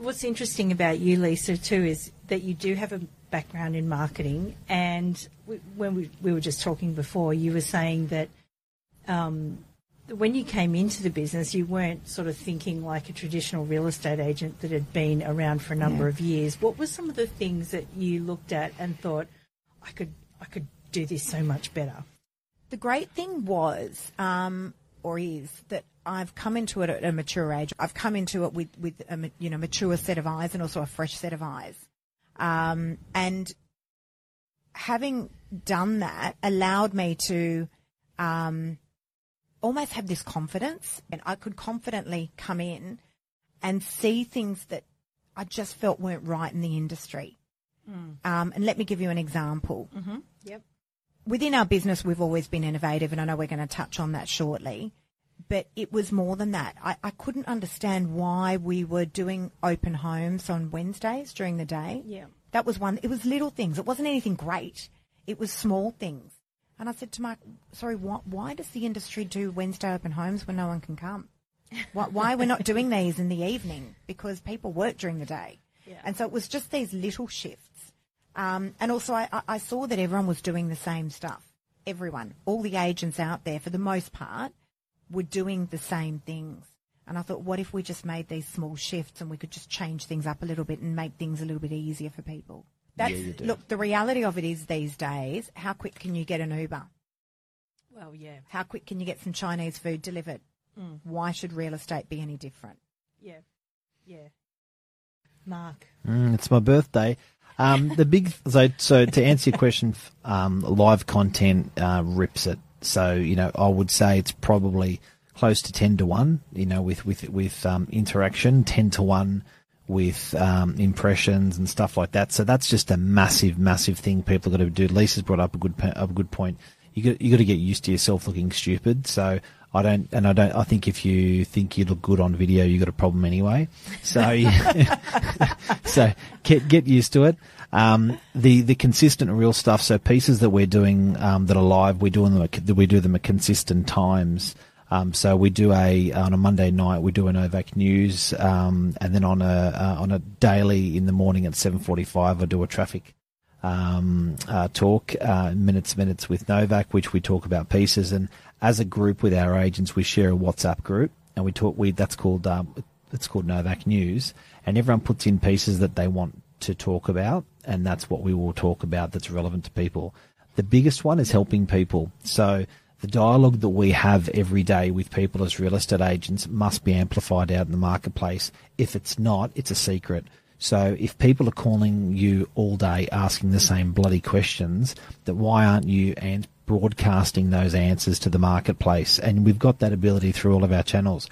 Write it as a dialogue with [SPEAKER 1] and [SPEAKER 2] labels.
[SPEAKER 1] what's interesting about you, Lisa, too, is that you do have a background in marketing. And we, when we, we were just talking before, you were saying that um, when you came into the business, you weren't sort of thinking like a traditional real estate agent that had been around for a number
[SPEAKER 2] Yeah.
[SPEAKER 1] of years. What were some of the things that you looked at and thought, I could, I could do this so much better?
[SPEAKER 2] The great thing was, um, or is, that I've come into it at a mature age. I've come into it with, with a you know mature set of eyes and also a fresh set of eyes. Um, and having done that allowed me to um, almost have this confidence, and I could confidently come in and see things that I just felt weren't right in the industry. Um, and let me give you an example
[SPEAKER 1] Yep.
[SPEAKER 2] Within our business, we've always been innovative, and I know we're going to touch on that shortly. But it was more than that. I, I couldn't understand why we were doing open homes on Wednesdays during the day.
[SPEAKER 1] Yeah.
[SPEAKER 2] That was one. It was little things. It wasn't anything great. It was small things. And I said to Mark, sorry, why, why does the industry do Wednesday open homes when no one can come? Why, why we're not doing these in the evening? Because people work during the day.
[SPEAKER 1] Yeah.
[SPEAKER 2] And so it was just these little shifts. Um, and also, I, I- I saw that everyone was doing the same stuff. Everyone, all the agents out there, for the most part, were doing the same things. And I thought, what if we just made these small shifts and we could just change things up a little bit and make things a little bit easier for people? That's,
[SPEAKER 3] you do.
[SPEAKER 2] Look, the reality of it is these days, how quick can you get an Uber?
[SPEAKER 1] Well, yeah.
[SPEAKER 2] How quick can you get some Chinese food delivered? Why should real estate be any different?
[SPEAKER 1] Yeah. Yeah. Mark.
[SPEAKER 3] Mm, it's my birthday. Um, the big so so to answer your question, um, live content uh, rips it. So you know, I would say it's probably close to ten to one. You know, with with with um, interaction, ten to one with um, impressions and stuff like that. So that's just a massive, massive thing people got to do. Lisa's brought up a good a good point. You got you got to get used to yourself looking stupid. So I don't, and I don't. I think if you think you look good on video, you have got a problem anyway. So, so get get used to it. Um, the the consistent real stuff. So pieces that we're doing um, that are live, we do them. We do them at consistent times. Um, so we do a on a Monday night we do a Novak News, um, and then on a uh, on a daily in the morning at seven forty five I do a traffic um, uh, talk, uh, minutes minutes with Novak, which we talk about pieces. And as a group with our agents, we share a WhatsApp group, and we talk. We that's called um, it's called Novak News, and everyone puts in pieces that they want to talk about, and that's what we will talk about that's relevant to people. The biggest one is helping people. So the dialogue that we have every day with people as real estate agents must be amplified out in the marketplace. If it's not, it's a secret. So if people are calling you all day asking the same bloody questions, that why aren't you and broadcasting those answers to the marketplace? And we've got that ability through all of our channels.